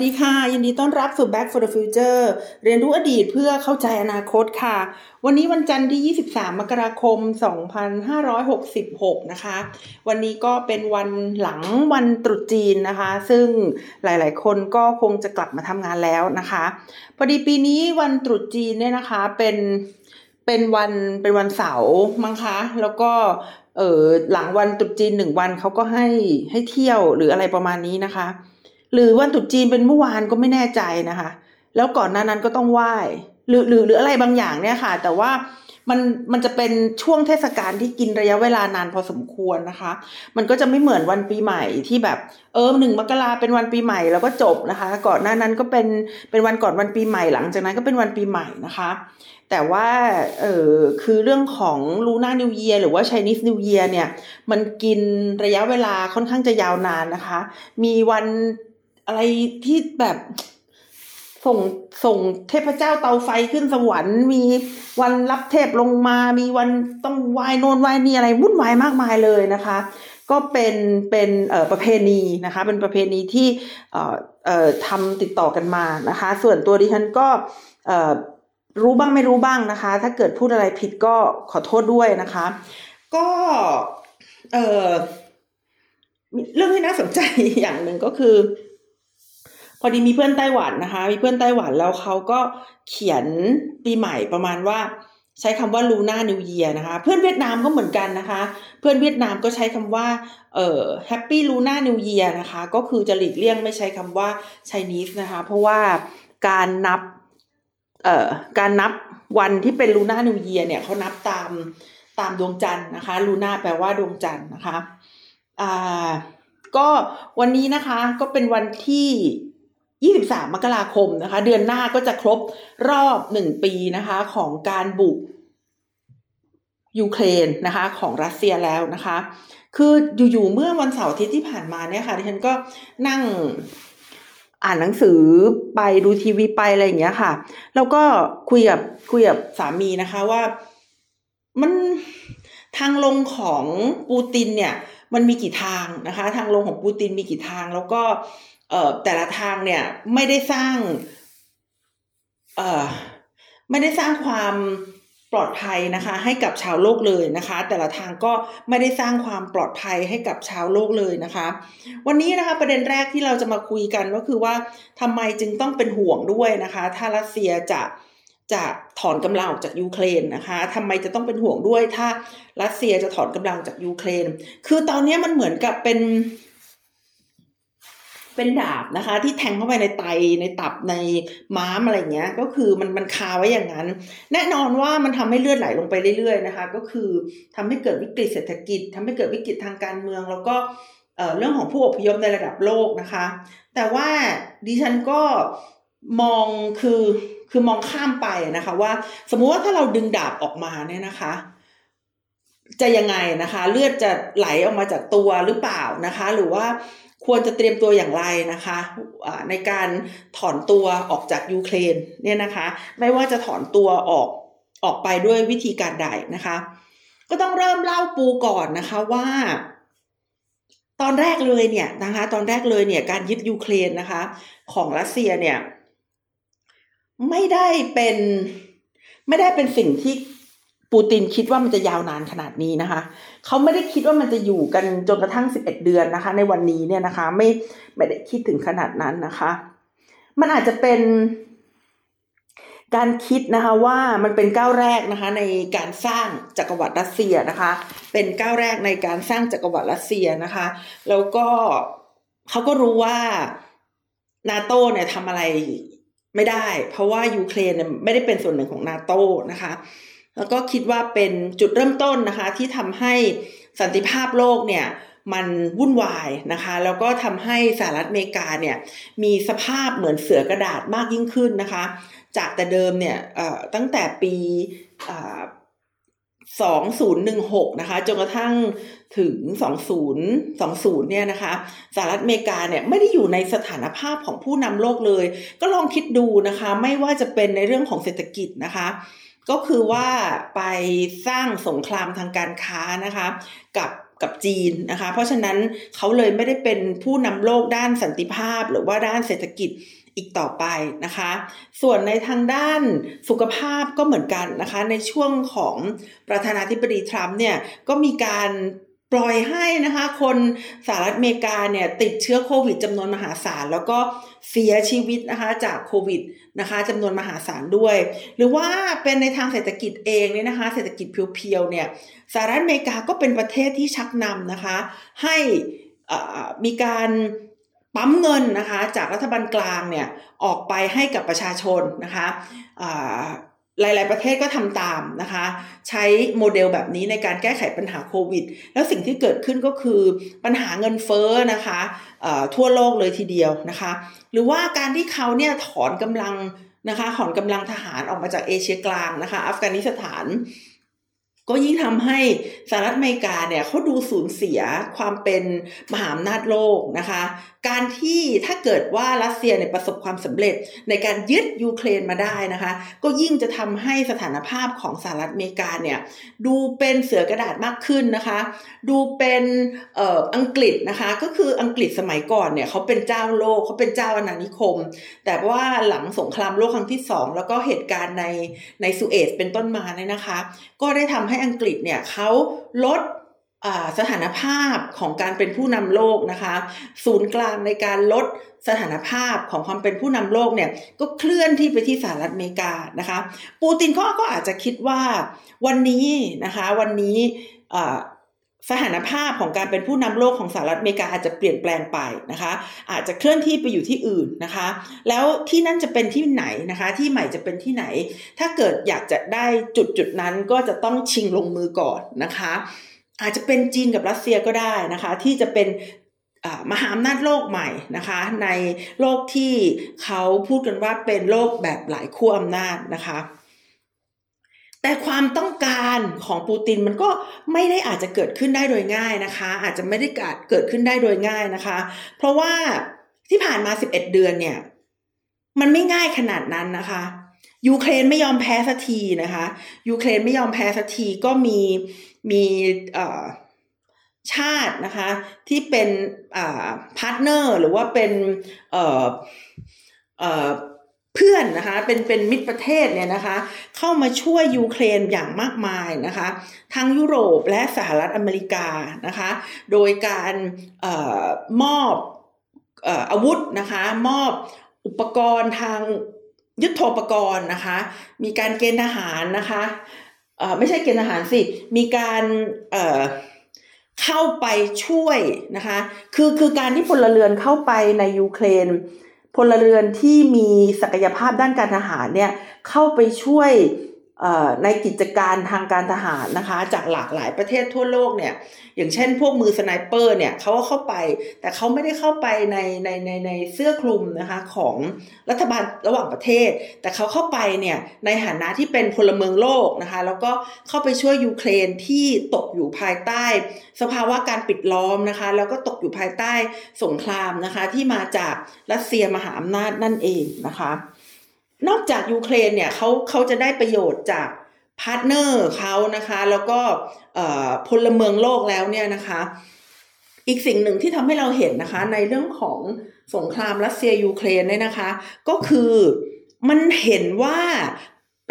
วัสดีค่ะ ยินดีต้อนรับสู่ Back for the Future เรียนรู้อดีตเพื่อเข้าใจอนาคตค่ะ วันนี้วันจันทร์ที่ 23 มกราคม 2566 นะคะ วันนี้ก็เป็นวันหลังวันตรุษจีนนะคะ ซึ่งหลายๆ คนก็คงจะกลับมาทำงานแล้วนะคะ พอดีปีนี้วันตรุษจีนเนี่ยนะคะเป็นเป็นวันเป็นวันเสาร์มั้งคะ แล้วก็เออหลังวันตรุษจีนหนึ่งวันเขาก็ให้ให้เที่ยวหรืออะไรประมาณนี้นะคะ หรือวันตรุษจีนเป็นเมื่อวานก็ไม่แน่ใจนะคะ แล้วก่อนหน้านั้นก็ต้องไหว้หรือหรือหรืออะไรบางอย่างเนี่ยค่ะ แต่ว่ามันมันจะเป็นช่วงเทศกาลที่กินระยะเวลานานพอสมควรนะคะ มันก็จะไม่เหมือนวันปีใหม่ที่แบบ เออหนึ่งมกราเป็นวันปีใหม่แล้วก็จบนะคะ ก่อนหน้านั้นก็เป็นเป็นวันก่อนวันปีใหม่หลังจากนั้นก็เป็นวันปีใหม่นะคะ แต่ว่าเออคือเรื่องของลูน่านิวเยียหรือว่า Chinese New Year เนี่ย มันกินระยะเวลาค่อนข้างจะยาวนานนะคะ มีวัน อะไรที่แบบส่งส่งเทพเจ้าเตาไฟขึ้นสวรรค์ มีวันรับเทพลงมา มีวันต้องไหว้โนนไหว้นี่อะไรวุ่นวายมากมายเลยนะคะ ก็เป็นเป็นประเพณีนะคะ เป็นประเพณีที่ทำติดต่อกันมานะคะ ส่วนตัวดิฉันก็รู้บ้างไม่รู้บ้างนะคะ ถ้าเกิดพูดอะไรผิดก็ขอโทษด้วยนะคะ ก็เรื่องที่น่าสนใจอย่างหนึ่งก็คือ พอดีมีเพื่อนไต้หวันนะคะ มีเพื่อนไต้หวันแล้วเขาก็เขียนปีใหม่ประมาณว่า ใช้คำว่าลูน่านิวเยียนะคะ เพื่อนเวียดนามก็เหมือนกันนะคะ เพื่อนเวียดนามก็ใช้คำว่าเอ่อแฮปปี้ Lunar New Year นะคะ ก็คือจะหลีกเลี่ยงไม่ใช้คำว่าไชนีสนะคะ เพราะว่าการนับเอ่อการนับวันที่เป็นลูน่านิวเยียเนี่ยเขานับตามตามดวงจันทร์นะคะลูน่าแปลว่าดวงจันทร์นะคะอ่าก็วันนี้นะคะก็เป็นวันที่ 23 มกราคมนะคะ เดือนหน้าก็จะครบรอบหนึ่งปีนะคะของการบุกยูเครนนะคะของรัสเซียแล้วนะคะ คืออยู่ๆเมื่อวันเสาร์อาทิตย์ที่ผ่านมาเนี่ยค่ะดิฉันก็นั่งอ่านหนังสือไปดูทีวีไปอะไรอย่างเงี้ยค่ะ แล้วก็คุยกับคุยกับสามีนะคะว่ามันทางลงของปูตินเนี่ยมันมีกี่ทางนะคะ ทางลงของปูตินมีกี่ทาง แล้วก็ เอ่อแต่ละทางเนี่ยไม่ได้สร้างเอ่อไม่ได้สร้างความปลอดภัยนะคะให้กับชาวโลกเลยนะคะ แต่ละทางก็ไม่ได้สร้างความปลอดภัยให้กับชาวโลกเลยนะคะ วันนี้นะคะประเด็นแรกที่เราจะมาคุยกันก็คือว่าทำไมจึงต้องเป็นห่วงด้วยนะคะ ถ้ารัสเซียจะจะถอนกำลังออกจากยูเครนนะคะทำไมจะต้องเป็นห่วงด้วย ถ้ารัสเซียจะถอนกำลังจากยูเครน คือตอนนี้มันเหมือนกับเป็น เป็นดาบนะคะ ที่แทงเข้าไปในไตในตับในม้ามอะไรเงี้ย ก็คือมันมันคาไว้อย่างนั้น แน่นอนว่ามันทำให้เลือดไหลลงไปเรื่อยๆนะคะ ก็คือทำให้เกิดวิกฤตเศรษฐกิจทำให้เกิดวิกฤตทางการเมือง แล้วก็เรื่องของผู้อพยพในระดับโลกนะคะ แต่ว่าดิฉันก็มองคือคือมองข้ามไปนะคะว่า สมมุติว่าถ้าเราดึงดาบออกมาเนี่ยนะคะจะยังไงนะคะ เลือดจะไหลออกมาจากตัวหรือเปล่านะคะ หรือว่า ควรจะเตรียมตัวอย่างไรนะคะในการถอนตัวออกจากยูเครนเนี่ยนะคะ ไม่ว่าจะถอนตัวออกออกไปด้วยวิธีการใดนะคะ ก็ต้องเริ่มเล่าปูก่อนนะคะว่า ตอนแรกเลยเนี่ยนะคะ ตอนแรกเลยเนี่ยการยึดยูเครนนะคะ ของรัสเซียเนี่ย ไม่ได้เป็นไม่ได้เป็นสิ่งที่ปูตินคิดว่ามันจะยาวนานขนาดนี้นะคะ เขาไม่ได้คิดว่ามันจะอยู่กันจนกระทั่งสิบเอ็ดเดือนนะคะ ในวันนี้เนี่ยนะคะ ไม่ไม่ได้คิดถึงขนาดนั้นนะคะ มันอาจจะเป็นการคิดนะคะว่ามันเป็นก้าวแรกนะคะในการสร้างจักรวรรดิรัสเซียนะคะ เป็นก้าวแรกในการสร้างจักรวรรดิรัสเซียนะคะ แล้วก็เขาก็รู้ว่านาโตเนี่ยทำอะไรไม่ได้ เพราะว่ายูเครนเนี่ยไม่ได้เป็นส่วนหนึ่งของนาโตนะคะ แล้วก็คิดว่าเป็นจุดเริ่มต้นนะคะ ที่ทำให้สันติภาพโลกเนี่ยมันวุ่นวายนะคะ แล้วก็ทำให้สหรัฐอเมริกาเนี่ยมีสภาพเหมือนเสือกระดาษมากยิ่งขึ้นนะคะ จากแต่เดิมเนี่ยตั้งแต่ปี2016 นะคะจนกระทั่งถึง 2020 เนี่ยนะคะสหรัฐอเมริกาเนี่ยไม่ได้อยู่ในสถานภาพของผู้นำโลกเลย ก็ลองคิดดูนะคะ ไม่ว่าจะเป็นในเรื่องของเศรษฐกิจนะคะ ก็คือว่าไปสร้างสงครามทางการค้านะคะกับกับจีนนะคะ เพราะฉะนั้นเขาเลยไม่ได้เป็นผู้นำโลกด้านสันติภาพหรือว่าด้านเศรษฐกิจอีกต่อไปนะคะ ส่วนในทางด้านสุขภาพก็เหมือนกันนะคะ ในช่วงของประธานาธิบดีทรัมป์เนี่ยก็มีการ ปล่อยให้นะคะคนสหรัฐอเมริกาเนี่ยติดเชื้อโควิดจำนวนมหาศาล แล้วก็เสียชีวิตนะคะจากโควิดนะคะจำนวนมหาศาลด้วย หรือว่าเป็นในทางเศรษฐกิจเองเนี่ยนะคะ เศรษฐกิจเพียวๆเนี่ยสหรัฐอเมริกาก็เป็นประเทศที่ชักนำนะคะ ให้มีการปั๊มเงินนะคะจากรัฐบาลกลางเนี่ยออกไปให้กับประชาชนนะคะ หลาย ๆ ประเทศก็ทำตามนะคะ ใช้โมเดลแบบนี้ในการแก้ไขปัญหาโควิด แล้วสิ่งที่เกิดขึ้นก็คือปัญหาเงินเฟ้อนะคะทั่วโลกเลยทีเดียวนะคะ หรือว่าการที่เขาเนี่ยถอนกำลังนะคะถอนกำลังทหารออกมาจากเอเชียกลางนะคะ อัฟกานิสถาน ก็ยิ่งทำให้สหรัฐอเมริกาเนี่ยเขาดูสูญเสียความเป็นมหาอำนาจโลกนะคะการที่ถ้าเกิดว่ารัสเซียเนี่ยประสบความสำเร็จในการยึดยูเครนมาได้นะคะ ก็ยิ่งจะทำให้สถานภาพของสหรัฐอเมริกาเนี่ยดูเป็นเสือกระดาษมากขึ้นนะคะ ดูเป็นเอ่ออังกฤษนะคะ ก็คืออังกฤษสมัยก่อนเนี่ยเขาเป็นเจ้าโลกเขาเป็นเจ้าอาณานิคม แต่ว่าหลังสงครามโลกครั้งที่สองแล้วก็เหตุการณ์ในในสุเอตเป็นต้นมาเนี่ยนะคะ ก็ได้ทำให้อังกฤษเนี่ยเขาลด สถานภาพของการเป็นผู้นำโลกนะคะ ศูนย์กลางในการลดสถานภาพของความเป็นผู้นำโลกเนี่ยก็เคลื่อนที่ไปที่สหรัฐอเมริกานะคะ ปูตินก็ก็อาจจะคิดว่าวันนี้นะคะวันนี้สถานภาพของการเป็นผู้นำโลกของสหรัฐอเมริกาอาจจะเปลี่ยนแปลงไปนะคะ อาจจะเคลื่อนที่ไปอยู่ที่อื่นนะคะ แล้วที่นั่นจะเป็นที่ไหนนะคะ ที่ใหม่จะเป็นที่ไหน ถ้าเกิดอยากจะได้จุดจุดนั้นก็จะต้องชิงลงมือก่อนนะคะ อาจจะเป็นจีนกับรัสเซียก็ได้นะคะ ที่จะเป็นมหาอำนาจโลกใหม่นะคะ ในโลกที่เขาพูดกันว่าเป็นโลกแบบหลายขั้วอำนาจนะคะแต่ความต้องการของปูตินมันก็ไม่ได้อาจจะเกิดขึ้นได้โดยง่ายนะคะ อาจจะไม่ได้เกิดขึ้นได้โดยง่ายนะคะ เพราะว่าที่ผ่านมาสิบเอ็ดเดือนเนี่ย มันไม่ง่ายขนาดนั้นนะคะ ยูเครนไม่ยอมแพ้สักทีนะคะ ยูเครนไม่ยอมแพ้สักทีก็มี มีชาตินะคะที่เป็น partner หรือว่าเป็นเพื่อนนะคะเป็นเป็นมิตรประเทศเนี่ยนะคะเข้ามาช่วยยูเครนอย่างมากมายนะคะทั้งยุโรปและสหรัฐอเมริกานะคะโดยการเอ่อมอบอาวุธนะคะมอบอุปกรณ์ทางยุทโธปกรณ์นะคะมีการเกณฑ์ทหารนะคะ ไม่ใช่เกณฑ์ทหารสิ มีการเข้าไปช่วยนะคะ คือคือการที่พลเรือนเข้าไปในยูเครน พลเรือนที่มีศักยภาพด้านการทหารเนี่ยเข้าไปช่วย ในกิจการทางการทหารนะคะ จากหลากหลายประเทศทั่วโลกเนี่ยอย่างเช่นพวกมือ sniper เนี่ยเขาก็เข้าไป แต่เขาไม่ได้เข้าไปในในในในเสื้อคลุมนะคะของรัฐบาลระหว่างประเทศ แต่เขาเข้าไปเนี่ยในฐานะที่เป็นพลเมืองโลกนะคะแล้วก็เข้าไปช่วยยูเครนที่ตกอยู่ภายใต้ สภาวะการปิดล้อมนะคะ แล้วก็ตกอยู่ภายใต้สงครามนะคะที่มาจากรัสเซียมหาอำนาจนั่นเองนะคะ นอกจากยูเครนเนี่ยเขาเขาจะได้ประโยชน์จาก partner เขานะคะ แล้วก็พลเมืองโลกแล้วเนี่ยนะคะ อีกสิ่งหนึ่งที่ทำให้เราเห็นนะคะ ในเรื่องของสงครามรัสเซียยูเครนเนี่ยนะคะ ก็คือมันเห็นว่า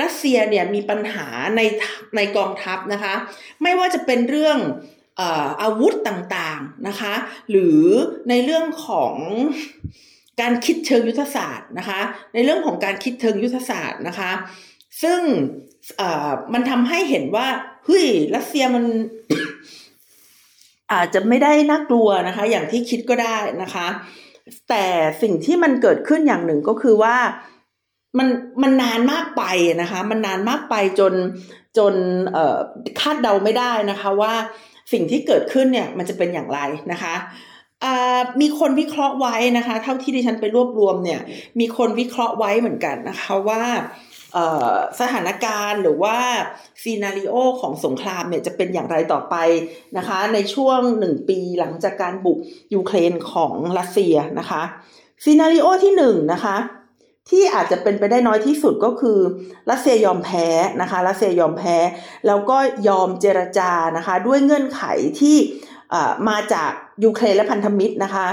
รัสเซียเนี่ยมีปัญหาในในกองทัพนะคะ ไม่ว่าจะเป็นเรื่องอาวุธต่างๆนะคะ หรือในเรื่องของ การคิดเชิงยุทธศาสตร์นะคะ ในเรื่องของการคิดเชิงยุทธศาสตร์นะคะ ซึ่งมันทำให้เห็นว่าเฮ้ยรัสเซียมันอาจจะไม่ได้น่ากลัวนะคะ อย่างที่คิดก็ได้นะคะ แต่สิ่งที่มันเกิดขึ้นอย่างหนึ่งก็คือว่ามันมันนานมากไปนะคะ มันนานมากไปจนจนคาดเดาไม่ได้นะคะว่าสิ่งที่เกิดขึ้นเนี่ยมันจะเป็นอย่างไรนะคะ มีคนวิเคราะห์ไว้นะคะ เท่าที่ดิฉันไปรวบรวมเนี่ย มีคนวิเคราะห์ไว้เหมือนกันนะคะว่าสถานการณ์หรือว่าscenario ของสงครามเนี่ยจะเป็นอย่างไรต่อไปนะคะ ในช่วงหนึ่งปีหลังจากการบุกยูเครนของรัสเซียนะคะ scenario ที่หนึ่งนะคะที่อาจจะเป็นไปได้น้อยที่สุดก็คือรัสเซียยอมแพ้นะคะรัสเซียยอมแพ้ แล้วก็ยอมเจรจานะคะ ด้วยเงื่อนไขที่ มาจากยูเครนและพันธมิตรนะคะ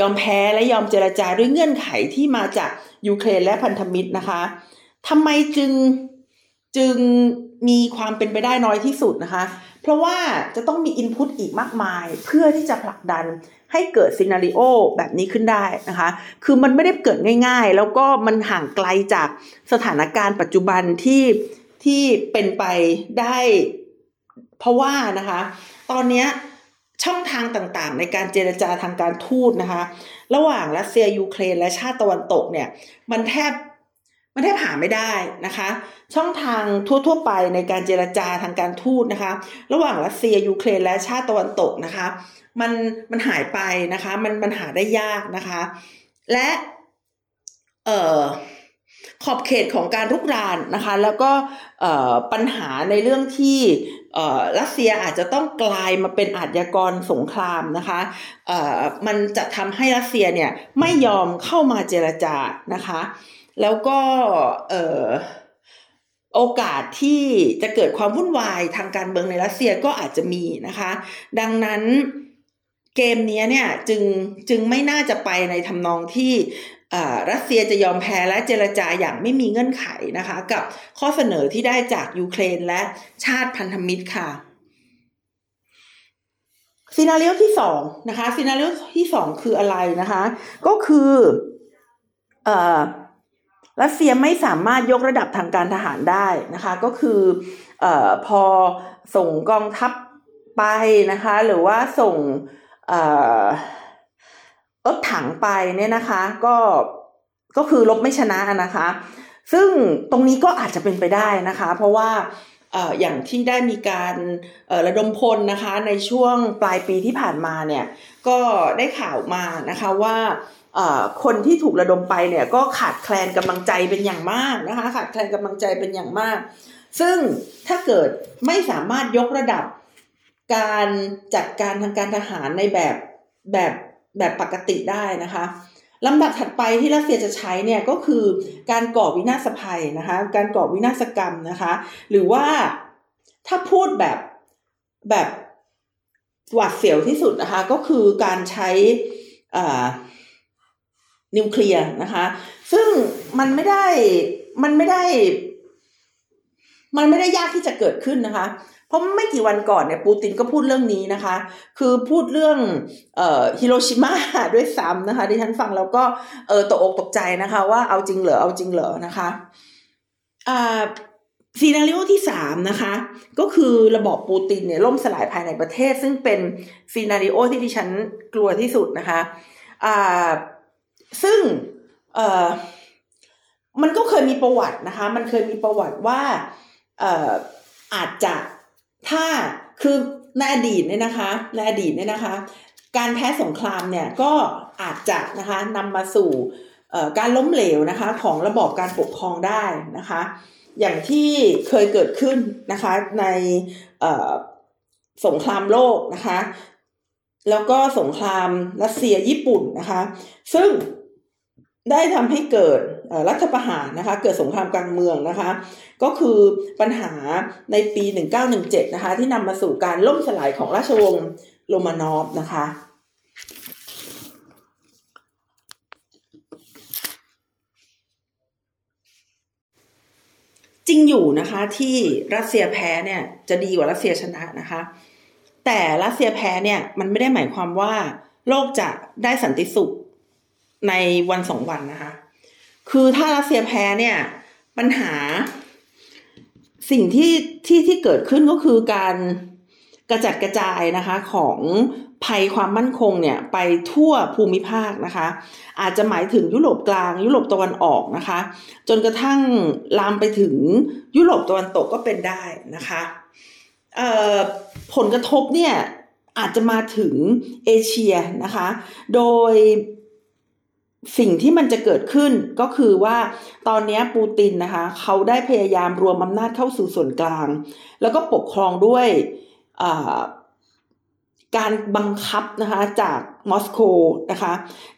ยอมแพ้และยอมเจรจาด้วยเงื่อนไขที่มาจากยูเครนและพันธมิตรนะคะทำไมจึงจึงมีความเป็นไปได้น้อยที่สุดนะคะ เพราะว่าจะต้องมีอินพุตอีกมากมาย เพื่อที่จะผลักดันให้เกิดซีนารีโอแบบนี้ขึ้นได้นะคะ คือมันไม่ได้เกิดง่ายๆ แล้วก็มันห่างไกลจากสถานการณ์ปัจจุบันที่ที่เป็นไปได้ เพราะว่านะคะ ตอนนี้ ช่องทางต่างๆ ในการเจรจาทางการทูตนะคะ ระหว่างรัสเซียยูเครนและชาติตะวันตกเนี่ย มันแทบมันแทบหาไม่ได้นะคะ ช่องทางทั่วๆไปในการเจรจาทางการทูตนะคะ ระหว่างรัสเซียยูเครนและชาติตะวันตกนะคะ มันมันหายไปนะคะ มันมันหาได้ยากนะคะ และเอ่อขอบเขตของการรุกรานนะคะ แล้วก็ปัญหาในเรื่องที่ รัสเซียอาจจะต้องกลายมาเป็นอาชญากรสงครามนะคะมันจะทำให้รัสเซียเนี่ยไม่ยอมเข้ามาเจรจานะคะ แล้วก็โอกาสที่จะเกิดความวุ่นวายทางการเมืองในรัสเซียก็อาจจะมีนะคะ ดังนั้นเกมนี้เนี่ยจึงจึงไม่น่าจะไปในทำนองที่ รัสเซียจะยอมแพ้และเจรจาอย่างไม่มีเงื่อนไขนะคะ กับข้อเสนอที่ได้จากยูเครนและชาติพันธมิตรค่ะscenario ที่สองนะคะ scenario ที่สองคืออะไรนะคะ ก็คือเอ่อรัสเซียไม่สามารถยกระดับทางการทหารได้นะคะ ก็คือเอ่อพอส่งกองทัพไปนะคะ หรือว่าส่ง รถถังไปเนี่ยนะคะ ก็ก็คือรบไม่ชนะนะคะ ซึ่งตรงนี้ก็อาจจะเป็นไปได้นะคะ เพราะว่าอย่างที่ได้มีการระดมพลนะคะในช่วงปลายปีที่ผ่านมาเนี่ยก็ได้ข่าวมานะคะว่าคนที่ถูกระดมไปเนี่ยก็ขาดแคลนกำลังใจเป็นอย่างมากนะคะขาดแคลนกำลังใจเป็นอย่างมาก ซึ่งถ้าเกิดไม่สามารถยกระดับการจัดการทางการทหารในแบบแบบ แบบปกติได้นะคะลำดับถัดไปที่รัสเซียจะใช้เนี่ยก็คือการก่อวินาศภัยนะคะ การก่อวินาศกรรมนะคะ หรือว่าถ้าพูดแบบแบบหวาดเสียวที่สุดนะคะ ก็คือการใช้นิวเคลียร์นะคะ ซึ่งมันไม่ได้มันไม่ได้ มันไม่ได้ยากที่จะเกิดขึ้นนะคะ เพราะไม่กี่วันก่อนเนี่ยปูตินก็พูดเรื่องนี้นะคะ คือพูดเรื่องเอ่อฮิโรชิมาด้วยซ้ำนะคะที่ฉันฟังแล้วก็เออตกอกตกใจนะคะ ว่าเอาจริงเหรอเอาจริงเหรอนะคะอ่าซีนารีโอที่สามนะคะ ก็คือระบอบปูตินเนี่ยล่มสลายภายในประเทศ ซึ่งเป็นซีนารีโอที่ดิฉันกลัวที่สุดนะคะอ่าซึ่งเอ่อมันก็เคยมีประวัตินะคะ มันเคยมีประวัติว่าเอ่ออาจจะ ถ้าคือในอดีตเนี่ยนะคะในอดีตเนี่ยนะคะ การแพ้สงครามเนี่ยก็อาจจะนะคะนำมาสู่การล้มเหลวนะคะของระบอบการปกครองได้นะคะ อย่างที่เคยเกิดขึ้นนะคะในสงครามโลกนะคะ แล้วก็สงครามรัสเซียญี่ปุ่นนะคะ ซึ่งได้ทำให้เกิด รัฐประหารนะคะ เกิดสงครามกลางเมืองนะคะ ก็คือปัญหาในปี 1917 นะคะ ที่นำมาสู่การล่มสลายของราชวงศ์โรมานอฟนะคะจริงอยู่นะคะที่รัสเซียแพ้เนี่ยจะดีกว่ารัสเซียชนะนะคะ แต่รัสเซียแพ้เนี่ยมันไม่ได้หมายความว่าโลกจะได้สันติสุขในวันสองวันนะคะ คือถ้ารัสเซียแพ้เนี่ยปัญหา สิ่งที่ที่ที่เกิดขึ้นก็คือการกระจัดกระจายนะคะของภัยความมั่นคงเนี่ยไปทั่วภูมิภาคนะคะ อาจจะหมายถึงยุโรปกลางยุโรปตะวันออกนะคะ จนกระทั่งลามไปถึงยุโรปตะวันตกก็เป็นได้นะคะผลกระทบเนี่ยอาจจะมาถึงเอเชียนะคะ โดย สิ่งที่มันจะเกิดขึ้นก็คือว่าตอนนี้ปูตินนะคะ เขาได้พยายามรวมอำนาจเข้าสู่ส่วนกลาง แล้วก็ปกครองด้วยการบังคับนะคะจากมอสโกนะคะ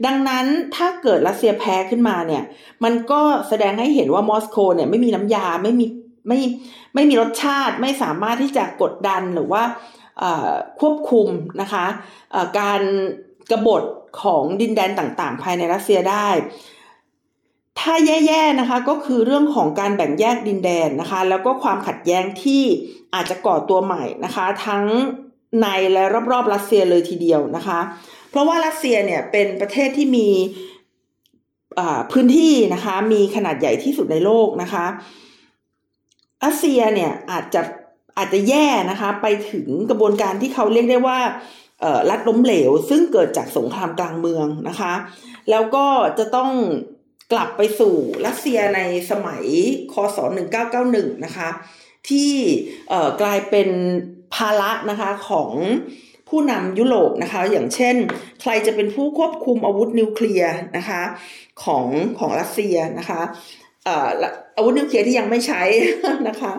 ดังนั้นถ้าเกิดรัสเซียแพ้ขึ้นมาเนี่ย มันก็แสดงให้เห็นว่ามอสโกเนี่ยไม่มีน้ำยาไม่มีไม่ไม่มีรสชาติไม่สามารถที่จะกดดันหรือว่าควบคุมนะคะการ กรบฏของดินแดนต่างๆ ภายในรัสเซียได้ ถ้าแย่ๆนะคะก็คือเรื่องของการแบ่งแยกดินแดนนะคะ แล้วก็ความขัดแย้งที่อาจจะก่อตัวใหม่นะคะ ทั้งในและรอบๆรัสเซียเลยทีเดียวนะคะ เพราะว่ารัสเซียเนี่ยเป็นประเทศที่มีพื้นที่นะคะมีขนาดใหญ่ที่สุดในโลกนะคะรัสเซียเนี่ยอาจจะอาจจะแย่นะคะไปถึงกระบวนการที่เขาเรียกได้ว่า รัฐล้มเหลว ซึ่งเกิดจากสงครามกลางเมืองนะคะ แล้วก็จะต้องกลับไปสู่รัสเซียในสมัยคศ 1991 นะคะ ที่กลายเป็นภาระนะคะของผู้นำยุโรปนะคะ อย่างเช่น ใครจะเป็นผู้ควบคุมอาวุธนิวเคลียร์นะคะของของรัสเซียนะคะอาวุธนิวเคลียร์ที่ยังไม่ใช้นะคะ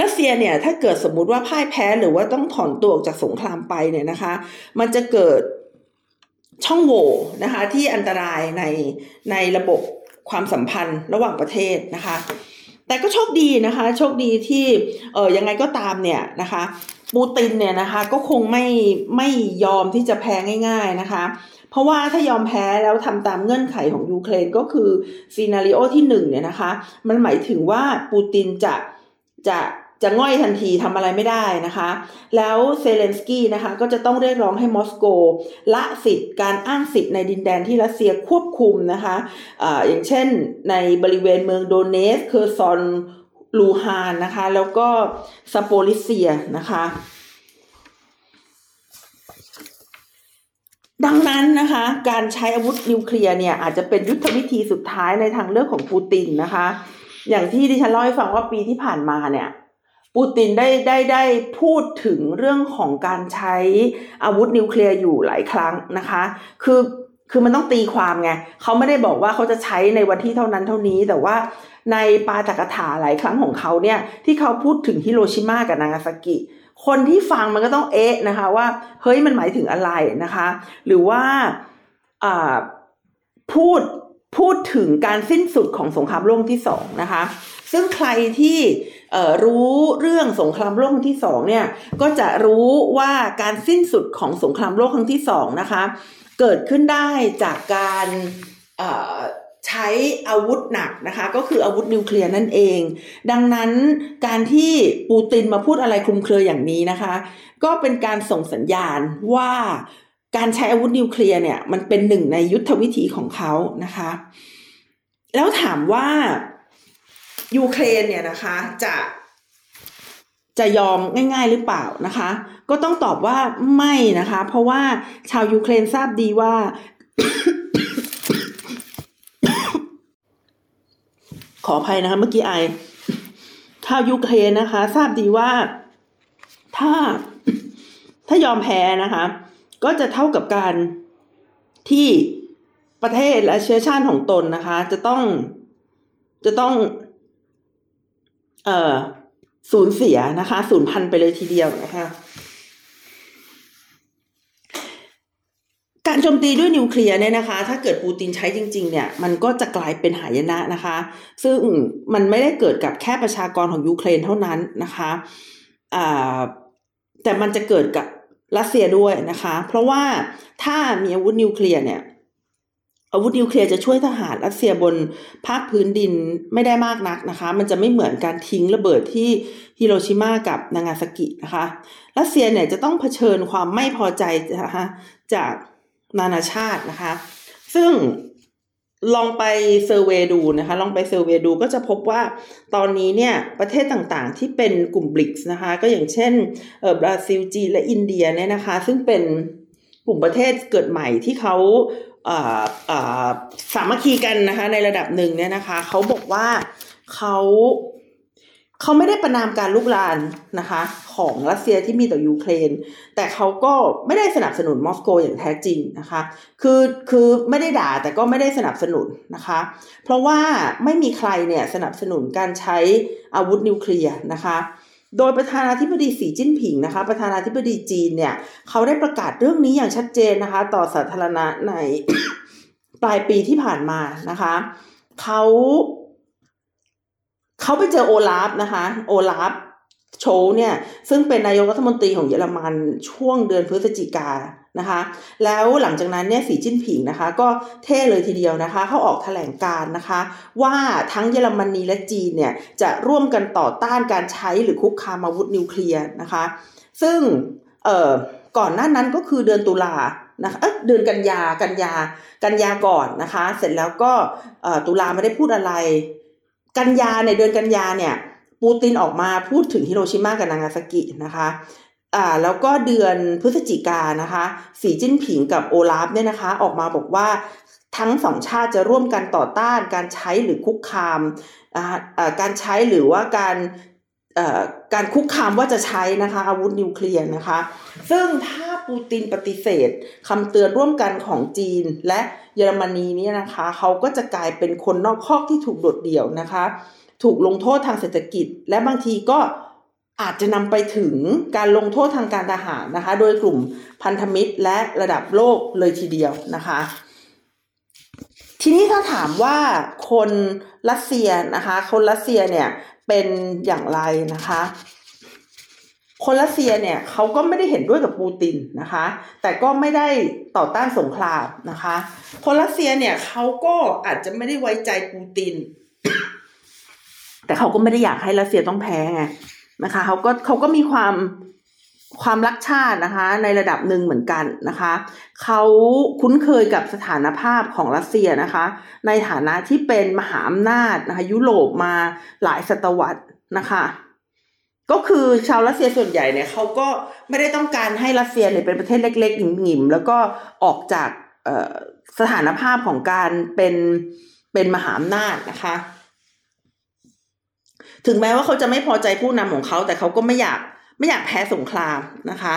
รัสเซียเนี่ยถ้าเกิดสมมุติว่าพ่ายแพ้หรือว่าต้องถอนตัวออกจากสงครามไปเนี่ยนะคะ มันจะเกิดช่องโหว่นะคะที่อันตรายในในระบบความสัมพันธ์ระหว่างประเทศนะคะ แต่ก็โชคดีนะคะ โชคดีที่เออยังไงก็ตามเนี่ยนะคะปูตินเนี่ยนะคะก็คงไม่ไม่ยอมที่จะแพ้ง่าย ๆนะคะ เพราะว่าถ้ายอมแพ้แล้วทำตามเงื่อนไขของยูเครนก็คือ scenario ที่หนึ่งเนี่ยนะคะ มันหมายถึงว่าปูตินจะจะ จะง่อยทันทีทำอะไรไม่ได้นะคะ แล้วเซเลนสกี้นะคะก็จะต้องเรียกร้องให้มอสโกละสิทธิ์การอ้างสิทธิ์ในดินแดนที่รัสเซียควบคุมนะคะอะอย่างเช่นในบริเวณเมืองโดเนตสก์ เคอร์ซอนลูฮันสก์นะคะ แล้วก็ซาโปริซเซียนะคะดังนั้นนะคะการใช้อาวุธนิวเคลียร์เนี่ยอาจจะเป็นยุทธวิธีสุดท้ายในทางเลือกของปูตินนะคะ อย่างที่ดิฉันเล่าให้ฟังว่าปีที่ผ่านมาเนี่ย ปูตินได้ได้ได้พูดถึงเรื่องของการใช้อาวุธนิวเคลียร์อยู่หลายครั้งนะคะ คือคือมันต้องตีความไงเขาไม่ได้บอกว่าเขาจะใช้ในวันที่เท่านั้นเท่านี้ แต่ว่าในปาจักถาหลายครั้งของเขาเนี่ยที่เขาพูดถึงฮิโรชิมากับนางาซากิคนที่ฟังมันก็ต้องเอ๊ะนะคะว่าเฮ้ยมันหมายถึงอะไรนะคะ หรือว่าอ่าพูด พูดถึงการสิ้นสุดของสงครามโลกที่สองนะคะ ซึ่งใครที่รู้เรื่องสงครามโลกครั้งที่สองเนี่ยก็จะรู้ว่าการสิ้นสุดของสงครามโลกครั้งที่สองนะคะ เกิดขึ้นได้จากการใช้อาวุธหนักนะคะ ก็คืออาวุธนิวเคลียร์นั่นเอง ดังนั้นการที่ปูตินมาพูดอะไรคลุมเครืออย่างนี้นะคะ ก็เป็นการส่งสัญญาณว่า การใช้อาวุธนิวเคลียร์เนี่ยมันเป็นหนึ่งในยุทธวิธีของเขานะคะ แล้วถามว่ายูเครนเนี่ยนะคะจะจะยอมง่ายๆหรือเปล่านะคะ ก็ต้องตอบว่าไม่นะคะ เพราะว่าชาวยูเครนทราบดีว่า ขออภัยนะคะเมื่อกี้ไอชาวยูเครนนะคะ ทราบดีว่าถ้าถ้ายอมแพ้นะคะ ก็จะเท่ากับการที่ประเทศและเชื้อชาติของตนนะคะ จะต้องจะต้อง เอ่อสูญเสียนะคะสูญพันธุ์ไปเลยทีเดียวนะคะ การโจมตีด้วยนิวเคลียร์เนี่ยนะคะ ถ้าเกิดปูตินใช้จริง ๆ เนี่ย มันก็จะกลายเป็นหายนะนะคะ ซึ่งมันไม่ได้เกิดกับแค่ประชากรของยูเครนเท่านั้นนะคะอ่าแต่มันจะเกิดกับ รัสเซียด้วยนะคะ เพราะว่าถ้ามีอาวุธนิวเคลียร์เนี่ยอาวุธนิวเคลียร์จะช่วยทหารรัสเซียบนภาคพื้นดินไม่ได้มากนักนะคะ มันจะไม่เหมือนการทิ้งระเบิดที่ฮิโรชิมากับนางาซากินะคะ รัสเซียเนี่ยจะต้องเผชิญความไม่พอใจนะคะจากนานาชาตินะคะ ซึ่ง ลองไป survey ดูนะคะ ลองไป survey ดูก็จะพบว่าตอนนี้เนี่ยประเทศต่างๆที่เป็นกลุ่มบริกส์นะคะ ก็อย่างเช่นเออบราซิลจีและอินเดียเนี่ยนะคะ ซึ่งเป็นกลุ่มประเทศเกิดใหม่ที่เขาสามัคคีกันนะคะในระดับหนึ่งเนี่ยนะคะ เขาบอกว่าเขา เขาไม่ได้ประนามการลุกลานนะคะ ของรัสเซียที่มีต่อยูเครน แต่เขาก็ไม่ได้สนับสนุนมอสโกอย่างแท้จริงนะคะ คือคือไม่ได้ด่าแต่ก็ไม่ได้สนับสนุนนะคะ เพราะว่าไม่มีใครเนี่ยสนับสนุนการใช้อาวุธนิวเคลียร์นะคะโดยประธานาธิบดีสีจิ้นผิงนะคะ ประธานาธิบดีจีนเนี่ยเขาได้ประกาศเรื่องนี้อย่างชัดเจนนะคะ ต่อสาธารณะในปลายปีที่ผ่านมานะคะ เขา เขาไปเจอโอลาฟนะคะ โอลาฟโชเนี่ย ซึ่งเป็นนายกรัฐมนตรีของเยอรมันช่วงเดือนพฤศจิกานะคะ แล้วหลังจากนั้นเนี่ยสีจิ้นผิงนะคะ ก็เท่เลยทีเดียวนะคะ เขาออกแถลงการนะคะ ว่าทั้งเยอรมนีและจีนเนี่ย จะร่วมกันต่อต้านการใช้หรือคุกคามอาวุธนิวเคลียร์นะคะ ซึ่งเอ่อก่อนหน้านั้นก็คือเดือนตุลานะคะเดือนกันยากันยากันยาก่อนนะคะ เสร็จแล้วก็ตุลาไม่ได้พูดอะไร กันยาในเดือนกันยาเนี่ย ปูตินออกมาพูดถึงฮิโรชิมากับนางาซากินะคะอ่าแล้วก็เดือนพฤศจิกานะคะสีจิ้นผิงกับโอลาฟเนี่ยนะคะ ออกมาบอกว่าทั้งสองชาติจะร่วมกันต่อต้านการใช้หรือคุกคามการใช้หรือว่าการการคุกคามว่าจะใช้นะคะอาวุธนิวเคลียร์นะคะ ซึ่งถ้าปูตินปฏิเสธคำเตือนร่วมกันของจีนและ เยอรมนีนี่นะคะเขาก็จะกลายเป็นคนนอกคอกที่ถูกโดดเดี่ยวนะคะ ถูกลงโทษทางเศรษฐกิจ และบางทีก็อาจจะนำไปถึงการลงโทษทางการทหารนะคะ โดยกลุ่มพันธมิตรและระดับโลกเลยทีเดียวนะคะ ทีนี้ถ้าถามว่าคนรัสเซียนะคะ คนรัสเซียเนี่ยเป็นอย่างไรนะคะ คนรัสเซียเนี่ยเขาก็ไม่ได้เห็นด้วยกับปูตินนะคะ แต่ก็ไม่ได้ต่อต้านสงครามนะคะ คนรัสเซียเนี่ยเขาก็อาจจะไม่ได้ไว้ใจปูติน แต่เขาก็ไม่ได้อยากให้รัสเซียต้องแพ้ไงนะคะเขาก็เขาก็มีความความรักชาตินะคะ ในระดับหนึ่งเหมือนกันนะคะเขาคุ้นเคยกับสถานภาพของรัสเซียนะคะ ในฐานะที่เป็นมหาอำนาจนะคะ ยุโรปมาหลายศตวรรษนะคะ ก็คือชาวรัสเซียส่วนใหญ่เนี่ยเขาก็ไม่ได้ต้องการให้รัสเซียเนี่ยเป็นประเทศเล็กๆหงิมๆแล้วก็ออกจากสถานภาพของการเป็นเป็นมหาอำนาจนะคะ ถึงแม้ว่าเขาจะไม่พอใจผู้นำของเขา แต่เขาก็ไม่อยากไม่อยากแพ้สงครามนะคะ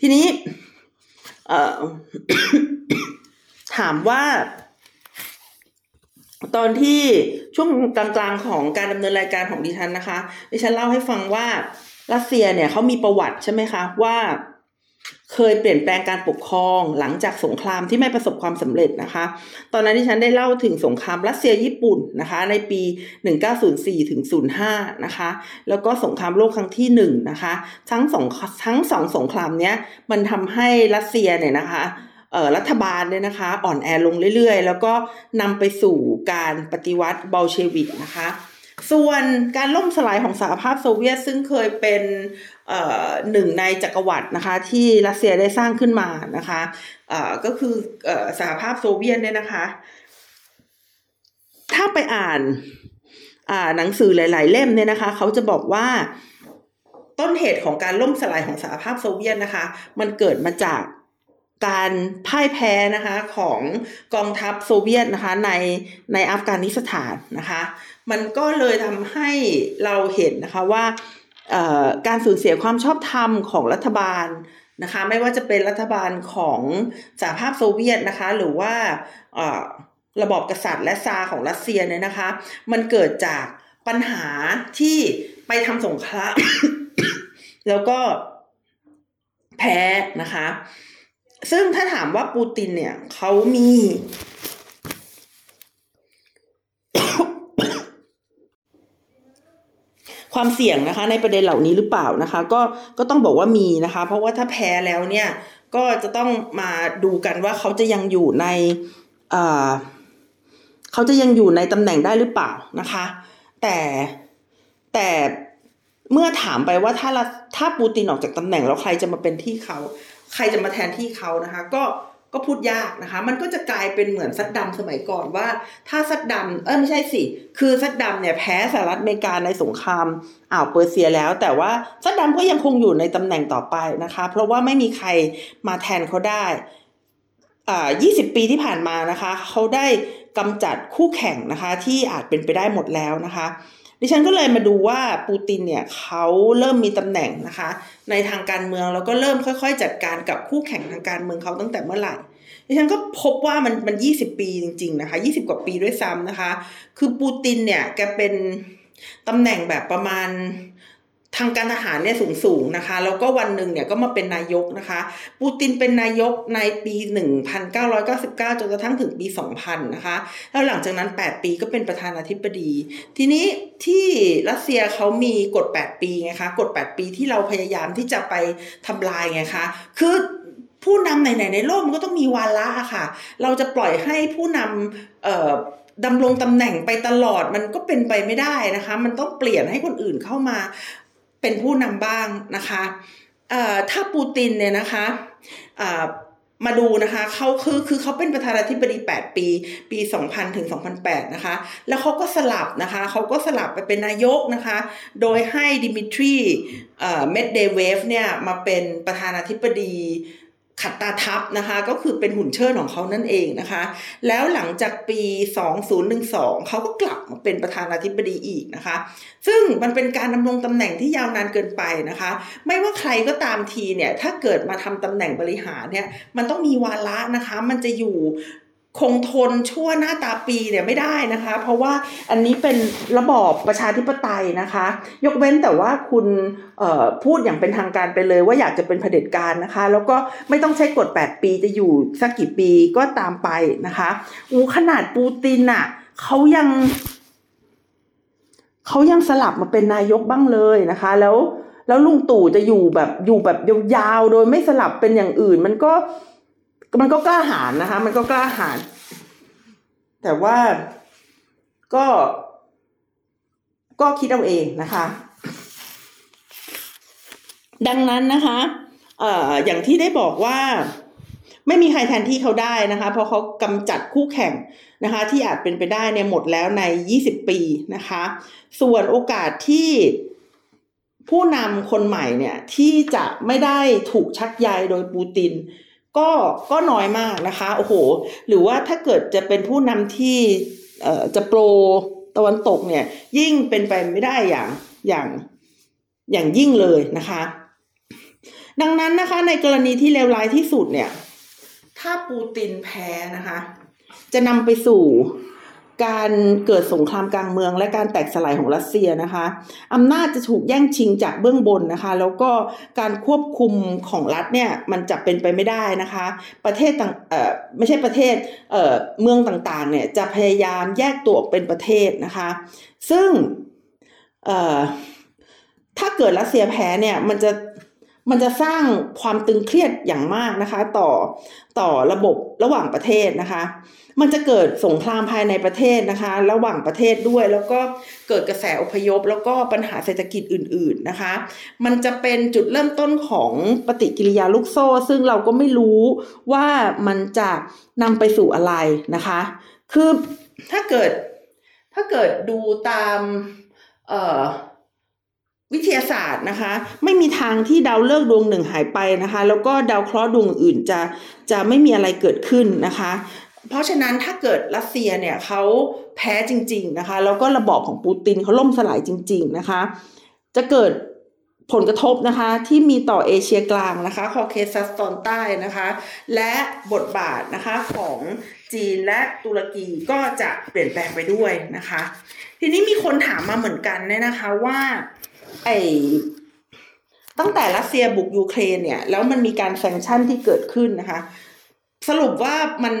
ทีนี้ถามว่า ตอนที่ช่วงกลางๆของการดำเนินรายการของดิฉันนะคะ ดิฉันเล่าให้ฟังว่ารัสเซียเนี่ยเขามีประวัติใช่ไหมคะว่าเคยเปลี่ยนแปลงการปกครองหลังจากสงครามที่ไม่ประสบความสำเร็จนะคะ ตอนนั้นที่ฉันได้เล่าถึงสงครามรัสเซียญี่ปุ่นนะคะ ในปี 1904ถึง05นะคะ แล้วก็สงครามโลกครั้งที่1นะคะ ทั้งสองทั้งสองสงครามเนี้ยมันทำให้รัสเซียเนี่ยนะคะ รัฐบาลเนี่ยนะคะ อ่อนแอลงเรื่อยๆ แล้วก็นำไปสู่การปฏิวัติบอลเชวิกนะคะ ส่วนการล่มสลายของสหภาพโซเวียตซึ่งเคยเป็นหนึ่งในจักรวรรดินะคะ ที่รัสเซียได้สร้างขึ้นมานะคะก็คือสหภาพโซเวียตเนี่ยนะคะ ถ้าไปอ่านหนังสือหลาย ๆ เล่มเนี่ยนะคะ เขาจะบอกว่าต้นเหตุของการล่มสลายของสหภาพโซเวียตนะคะ มันเกิดมาจาก การพ่ายแพ้นะคะของกองทัพโซเวียตนะคะในในอัฟกานิสถานนะคะมันก็เลยทำให้เราเห็นนะคะว่าการสูญเสียความชอบธรรมของรัฐบาลนะคะไม่ว่าจะเป็นรัฐบาลของสหภาพโซเวียตนะคะหรือว่าระบอบกษัตริย์และซาของรัสเซียเนี่ยนะคะ มันเกิดจากปัญหาที่ไปทำสงครามแล้วก็แพ้นะคะ ซึ่งถ้าถามว่าปูตินเนี่ยเขามี ความเสี่ยงนะคะ ในประเด็นเหล่านี้หรือเปล่านะคะ ก็ก็ต้องบอกว่ามีนะคะ เพราะว่าถ้าแพ้แล้วเนี่ย ก็จะต้องมาดูกันว่าเขาจะยังอยู่ในเขาจะยังอยู่ในตำแหน่งได้หรือเปล่านะคะ แต่แต่เมื่อถามไปว่าถ้าถ้าปูตินออกจากตำแหน่งแล้วใครจะมาเป็นที่เขา ใครจะมาแทนที่เขานะคะ ก็ก็พูดยากนะคะ มันก็จะกลายเป็นเหมือนซัดดำสมัยก่อนว่า ถ้าซัดดำเออไม่ใช่สิ คือซัดดำเนี่ยแพ้สหรัฐอเมริกาในสงครามอ่าวเปอร์เซียแล้ว แต่ว่าซัดดำก็ยังคงอยู่ในตำแหน่งต่อไปนะคะ เพราะว่าไม่มีใครมาแทนเขาได้อ่า20 ปีที่ผ่านมานะคะ เขาได้กำจัดคู่แข่งนะคะ ที่อาจเป็นไปได้หมดแล้วนะคะ ดิฉันก็เลยมาดูว่าปูตินเนี่ยเขาเริ่มมีตำแหน่งนะคะ ในทางการเมืองแล้วก็เริ่มค่อย ๆ จัดการกับคู่แข่งทางการเมืองเขาตั้งแต่เมื่อไหร่ดิฉันก็พบว่ามันมันยี่สิบปีจริง ๆ นะคะยี่สิบกว่าปีด้วยซ้ำนะคะ คือปูตินเนี่ยแกเป็นตำแหน่งแบบประมาณ ทางการทหารเนี่ยสูงสูงนะคะ แล้วก็วันหนึ่งเนี่ยก็มาเป็นนายกนะคะ ปูตินเป็นนายกในปี 1999 จนกระทั่งถึงปี 2000 นะคะ แล้วหลังจากนั้น 8 ปีก็เป็นประธานาธิบดี ทีนี้ที่รัสเซียเขามีกฎ 8 ปีไงคะ กฎ 8 ปีที่เราพยายามที่จะไปทำลายไงคะ คือผู้นำไหนๆในโลกมันก็ต้องมีวาระค่ะ เราจะปล่อยให้ผู้นำดำรงตำแหน่งไปตลอดมันก็เป็นไปไม่ได้นะคะ มันต้องเปลี่ยนให้คนอื่นเข้ามา เป็นผู้นำบ้างนะคะถ้าปูตินเนี่ยนะคะมาดูนะคะเขาคือคือเขาเป็นประธานาธิบดี 8 ปี ปี 2000 ถึง 2008 นะคะ แล้วเขาก็สลับนะคะเขาก็สลับไปเป็นนายกนะคะ โดยให้ดมิทรีเมดเวเดฟเนี่ยมาเป็นประธานาธิบดี ขัดตาทับนะคะก็คือเป็นหุ่นเชิดของเขานั่นเองนะคะ แล้วหลังจากปี 2012 เขาก็กลับมาเป็นประธานาธิบดีอีกนะคะ ซึ่งมันเป็นการดำรงตำแหน่งที่ยาวนานเกินไปนะคะ ไม่ว่าใครก็ตามทีเนี่ยถ้าเกิดมาทำตำแหน่งบริหารเนี่ยมันต้องมีวาระนะคะ มันจะอยู่ คงทนชั่วหน้าตาปีเนี่ยไม่ได้นะคะ เพราะว่าอันนี้เป็นระบอบประชาธิปไตยนะคะ ยกเว้นแต่ว่าคุณพูดอย่างเป็นทางการไปเลยว่าอยากจะเป็นเผด็จการนะคะ แล้วก็ไม่ต้องใช้กฎ 8 ปีจะอยู่สักกี่ปีก็ตามไปนะคะอูขนาดปูตินอะ่ะเขายังเขายังสลับมาเป็นนายกบ้างเลยนะคะ แล้วแล้วลุงตู่จะอยู่แบบอยู่แบบยาวๆโดยไม่สลับเป็นอย่างอื่น มันก็ มันก็กล้าหาญนะคะ มันก็กล้าหาญแต่ว่าก็ ก็คิดเอาเองนะคะ ดังนั้นนะคะเอ่ออย่างที่ได้บอกว่าไม่มีใครแทนที่เขาได้นะคะ เพราะเขากำจัดคู่แข่งนะคะ ที่อาจเป็นไปได้เนี่ยหมดแล้วใน 20 ปีนะคะ ส่วนโอกาสที่ผู้นำคนใหม่เนี่ยที่จะไม่ได้ถูกชักใยโดยปูติน ก็ก็น้อยมากนะคะโอ้โห หรือว่าถ้าเกิดจะเป็นผู้นำที่จะโปรตะวันตกเนี่ย ยิ่งเป็นไปไม่ได้อย่างอย่างอย่างยิ่งเลยนะคะ ดังนั้นนะคะในกรณีที่เลวร้ายที่สุดเนี่ย ถ้าปูตินแพ้นะคะ จะนำไปสู่ การเกิดสงครามกลางเมือง และการแตกสลายของรัสเซียนะคะอำนาจจะถูกแย่งชิงจากเบื้องบนนะคะ แล้วก็การควบคุมของรัฐเนี่ยมันจะเป็นไปไม่ได้นะคะ ประเทศต่างเอ่อไม่ใช่ประเทศเอ่อเมืองต่างๆเนี่ยจะพยายามแยกตัวเป็นประเทศนะคะ ซึ่งเอ่อถ้าเกิดรัสเซียแพ้เนี่ยมันจะ มันจะสร้างความตึงเครียดอย่างมากนะคะ ต่อต่อระบบระหว่างประเทศนะคะ มันจะเกิดสงครามภายในประเทศนะคะ ระหว่างประเทศด้วย แล้วก็เกิดกระแสอพยพ แล้วก็ปัญหาเศรษฐกิจอื่น ๆนะคะ มันจะเป็นจุดเริ่มต้นของปฏิกิริยาลูกโซ่ ซึ่งเราก็ไม่รู้ว่ามันจะนำไปสู่อะไรนะคะ คือถ้าเกิดถ้าเกิดดูตามเอ่อ วิทยาศาสตร์นะคะ ไม่มีทางที่ดาวฤกษ์ดวงหนึ่งหายไปนะคะ แล้วก็ดาวเคราะห์ดวงอื่นจะจะไม่มีอะไรเกิดขึ้นนะคะ เพราะฉะนั้นถ้าเกิดรัสเซียเนี่ยเขาแพ้จริง ๆนะคะ แล้วก็ระบอบของปูตินเขาล่มสลายจริง ๆนะคะ จะเกิดผลกระทบนะคะที่มีต่อเอเชียกลางนะคะคอเคซัสตอนใต้นะคะ และบทบาทนะคะของจีนและตุรกีก็จะเปลี่ยนแปลงไปด้วยนะคะ ทีนี้มีคนถามมาเหมือนกันเนี่ยนะคะว่า ไอตั้งแต่รัสเซียบุกยูเครนเนี่ย แล้วมันมีการแซงชั่นที่เกิดขึ้นนะคะ สรุปว่ามัน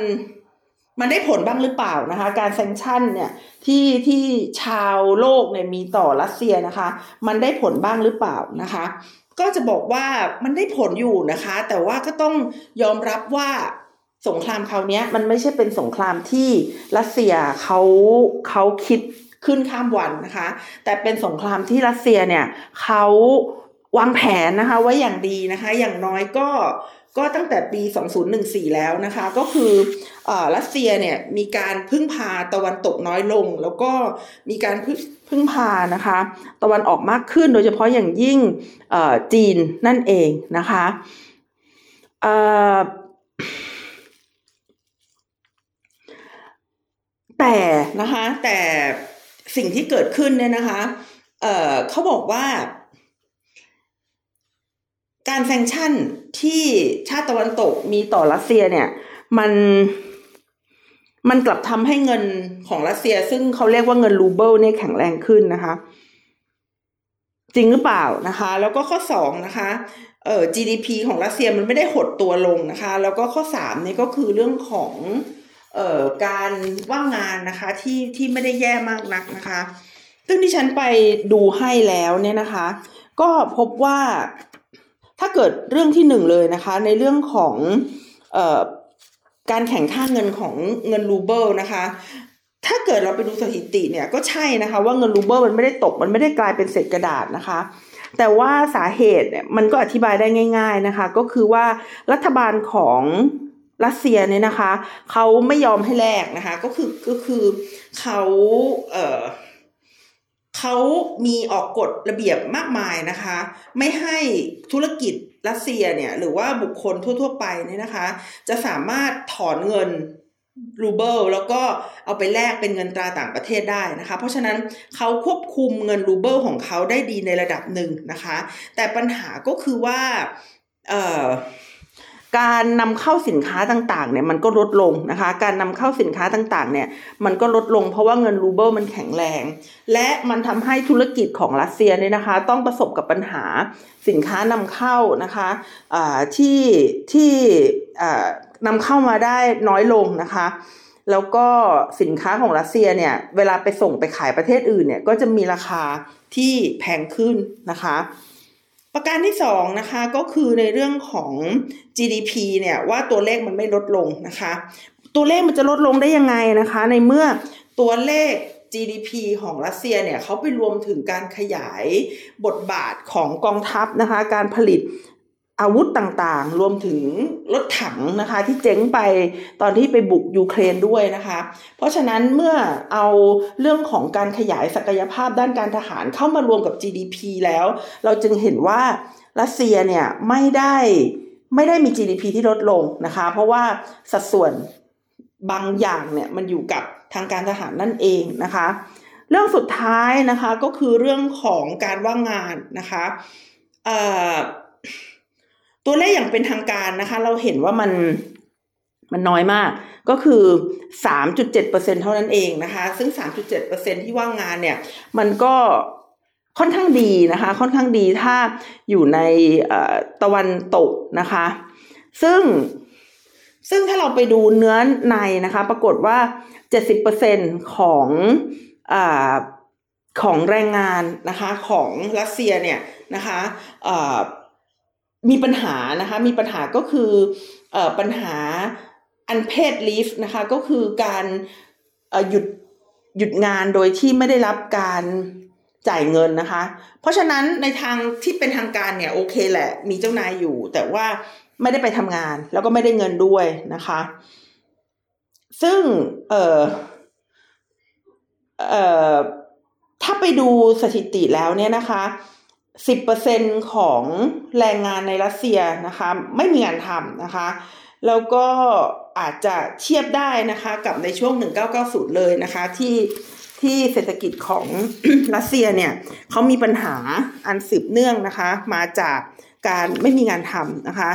มันได้ผลบ้างหรือเปล่านะคะ การแซงชั่นเนี่ยที่ที่ชาวโลกเนี่ยมีต่อรัสเซียนะคะ มันได้ผลบ้างหรือเปล่านะคะ ก็จะบอกว่ามันได้ผลอยู่นะคะ แต่ว่าก็ต้องยอมรับว่าสงครามคราวนี้มันไม่ใช่เป็นสงครามที่รัสเซียเขาเขาคิด ขึ้นข้ามวันนะคะ แต่เป็นสงครามที่รัสเซียเนี่ยเขาวางแผนนะคะไว้อย่างดีนะคะ อย่างน้อยก็ก็ตั้งแต่ปี 2014 แล้วนะคะ ก็คืออรัสเซียเนี่ยมีการพึ่งพาตะวันตกน้อยลง แล้วก็มีการพึ่งพานะคะ ตะวันออกมากขึ้นโดยเฉพาะอย่างยิ่งจีนนั่นเองนะคะแต่นะคะแต่ สิ่งที่เกิดขึ้นเนี่ยนะคะ เออเขาบอกว่า การแซงชั่นที่ชาติตะวันตกมีต่อรัสเซียเนี่ย มันมันกลับทำให้เงินของรัสเซีย ซึ่งเขาเรียกว่าเงินรูเบิลเนี่ยแข็งแรงขึ้นนะคะ จริงหรือเปล่านะคะ แล้วก็ข้อ2นะคะเอ่อ GDP ของรัสเซียมันไม่ได้หดตัวลงนะคะ แล้วก็ข้อ3นี่ก็คือเรื่องของ การว่างงานนะคะที่ที่ไม่ได้แย่มากนักนะคะ ซึ่งที่ฉันไปดูให้แล้วเนี่ยนะคะ ก็พบว่าถ้าเกิดเรื่องที่หนึ่งเลยนะคะ ในเรื่องของออการแข่งค่าเงินของเงินรูเบิลนะคะ ถ้าเกิดเราไปดูสถิติเนี่ยก็ใช่นะคะว่าเงินรูเบิลมันไม่ได้ตกมันไม่ได้กลายเป็นเศษกระดาษนะคะแต่ว่าสาเหตุเนี่ยมันก็อธิบายได้ง่าย ๆนะคะ ก็คือว่ารัฐบาลของ รัสเซียเนี่ยนะคะเขาไม่ยอมให้แลกนะคะ ก็คือก็คือเขาเอ่อเขามีออกกฎระเบียบมากมายนะคะ ไม่ให้ธุรกิจรัสเซียเนี่ย หรือว่าบุคคลทั่ว ๆ ไปเนี่ยนะคะ จะสามารถถอนเงินรูเบิลแล้วก็เอาไปแลกเป็นเงินตราต่างประเทศได้นะคะ เพราะฉะนั้นเขาควบคุมเงินรูเบิลของเขาได้ดีในระดับหนึ่งนะคะ แต่ปัญหาก็คือว่าเอ่อ การนำเข้าสินค้าต่างๆเนี่ยมันก็ลดลงนะคะ การนำเข้าสินค้าต่างๆเนี่ยมันก็ลดลงเพราะว่าเงินรูเบิลมันแข็งแรง และมันทำให้ธุรกิจของรัสเซียเนี่ยนะคะ ต้องประสบกับปัญหาสินค้านำเข้านะคะะที่ที่นำเข้ามาได้น้อยลงนะคะแล้วก็สินค้าของรัสเซียเนี่ยเวลาไปส่งไปขายประเทศอื่นเนี่ยก็จะมีราคาที่แพงขึ้นนะคะ ประการที่สองนะคะก็คือในเรื่องของ GDP เนี่ยว่าตัวเลขมันไม่ลดลงนะคะ ตัวเลขมันจะลดลงได้ยังไงนะคะ ในเมื่อตัวเลข GDP ของรัสเซียเนี่ยเขาไปรวมถึงการขยายบทบาทของกองทัพนะคะ การผลิต อาวุธต่างๆ รวมถึงรถถังนะคะ ที่เจ๊งไปตอนที่ไปบุกยูเครนด้วยนะคะ เพราะฉะนั้นเมื่อเอาเรื่องของการขยายศักยภาพด้านการทหารเข้ามารวมกับ GDP แล้ว เราจึงเห็นว่ารัสเซียเนี่ยไม่ได้ไม่ได้มี GDP ที่ลดลงนะคะ เพราะว่าสัดส่วนบางอย่างเนี่ยมันอยู่กับทางการทหารนั่นเองนะคะ เรื่องสุดท้ายนะคะก็คือเรื่องของการว่างงานนะคะเอ่อ ตัวเลขอย่างเป็นทางการนะคะ เราเห็นว่ามันมันน้อยมาก ก็คือ 3.7%เท่านั้นเองนะคะ ซึ่ง 3.7%ที่ว่างงานเนี่ย มันก็ค่อนข้างดีนะคะ ค่อนข้างดีถ้าอยู่ในตะวันตกนะคะ ซึ่งซึ่งถ้าเราไปดูเนื้อในนะคะ ปรากฏว่า 70%ของอของแรงงานนะคะของรัสเซียเนี่ยนะคะ มีปัญหานะคะมีปัญหาก็คืออปัญหา unpaid leave นะคะก็คือการหยุดหยุดงานโดยที่ไม่ได้รับการจ่ายเงินนะคะ เพราะฉะนั้นในทางที่เป็นทางการเนี่ยโอเคแหละ มีเจ้านายอยู่ แต่ว่าไม่ได้ไปทำงาน แล้วก็ไม่ได้เงินด้วยนะคะ ซึ่งเออเออถ้าไปดูสถิติแล้วเนี่ยนะคะ สิบเปอร์เซ็นของแรงงานในรัสเซียนะคะไม่มีงานทำนะคะ แล้วก็อาจจะเทียบได้นะคะกับในช่วง 1990 เลยนะคะที่ที่เศรษฐกิจของรัสเซียเนี่ยเขามีปัญหาอันสืบเนื่องนะคะมาจากการไม่มีงานทำนะคะ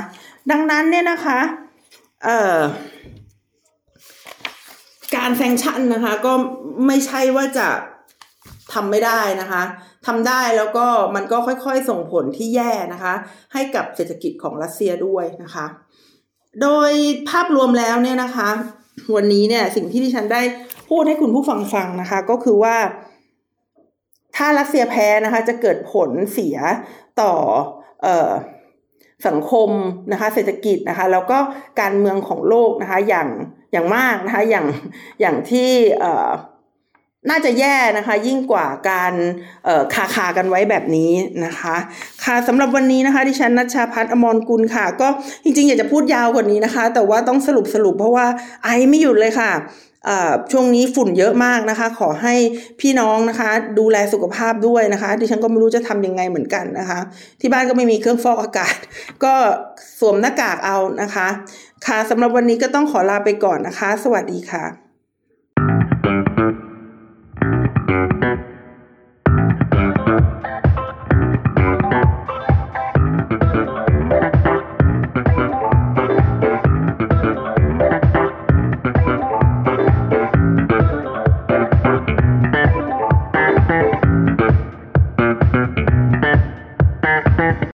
ดังนั้นเนี่ยนะคะเอ่อการแซงชั่นนะคะก็ไม่ใช่ว่าจะ ทำไม่ได้นะคะทำได้แล้วก็มันก็ค่อยๆส่งผลที่แย่นะคะ ให้กับเศรษฐกิจของรัสเซียด้วยนะคะ โดยภาพรวมแล้วเนี่ยนะคะ วันนี้เนี่ยสิ่งที่ที่ฉันได้พูดให้คุณผู้ฟังฟังนะคะ ก็คือว่า ถ้ารัสเซียแพ้นะคะจะเกิดผลเสียต่อออสังคมนะคะ เศรษฐกิจนะคะ แล้วก็การเมืองของโลกนะคะ อย่างอย่างมากนะคะ อย่างอย่างที่เอ่อ น่าจะแย่นะคะ ยิ่งกว่าการคาคากันไว้แบบนี้นะคะ ค่ะสำหรับวันนี้นะคะดิฉันนัชชาพัฒน์อมรกุลค่ะ ก็จริงๆ อยากจะพูดยาวกว่านี้นะคะ แต่ว่าต้องสรุปสรุปเพราะว่าไอไม่หยุดเลยค่ะช่วงนี้ฝุ่นเยอะมากนะคะ ขอให้พี่น้องนะคะ ดูแลสุขภาพด้วยนะคะ ดิฉันก็ไม่รู้จะทำยังไงเหมือนกันนะคะ ที่บ้านก็ไม่มีเครื่องฟอกอากาศ ก็สวมหน้ากากเอานะคะ ค่ะสำหรับวันนี้ก็ต้องขอลาไปก่อนนะคะ สวัสดีค่ะ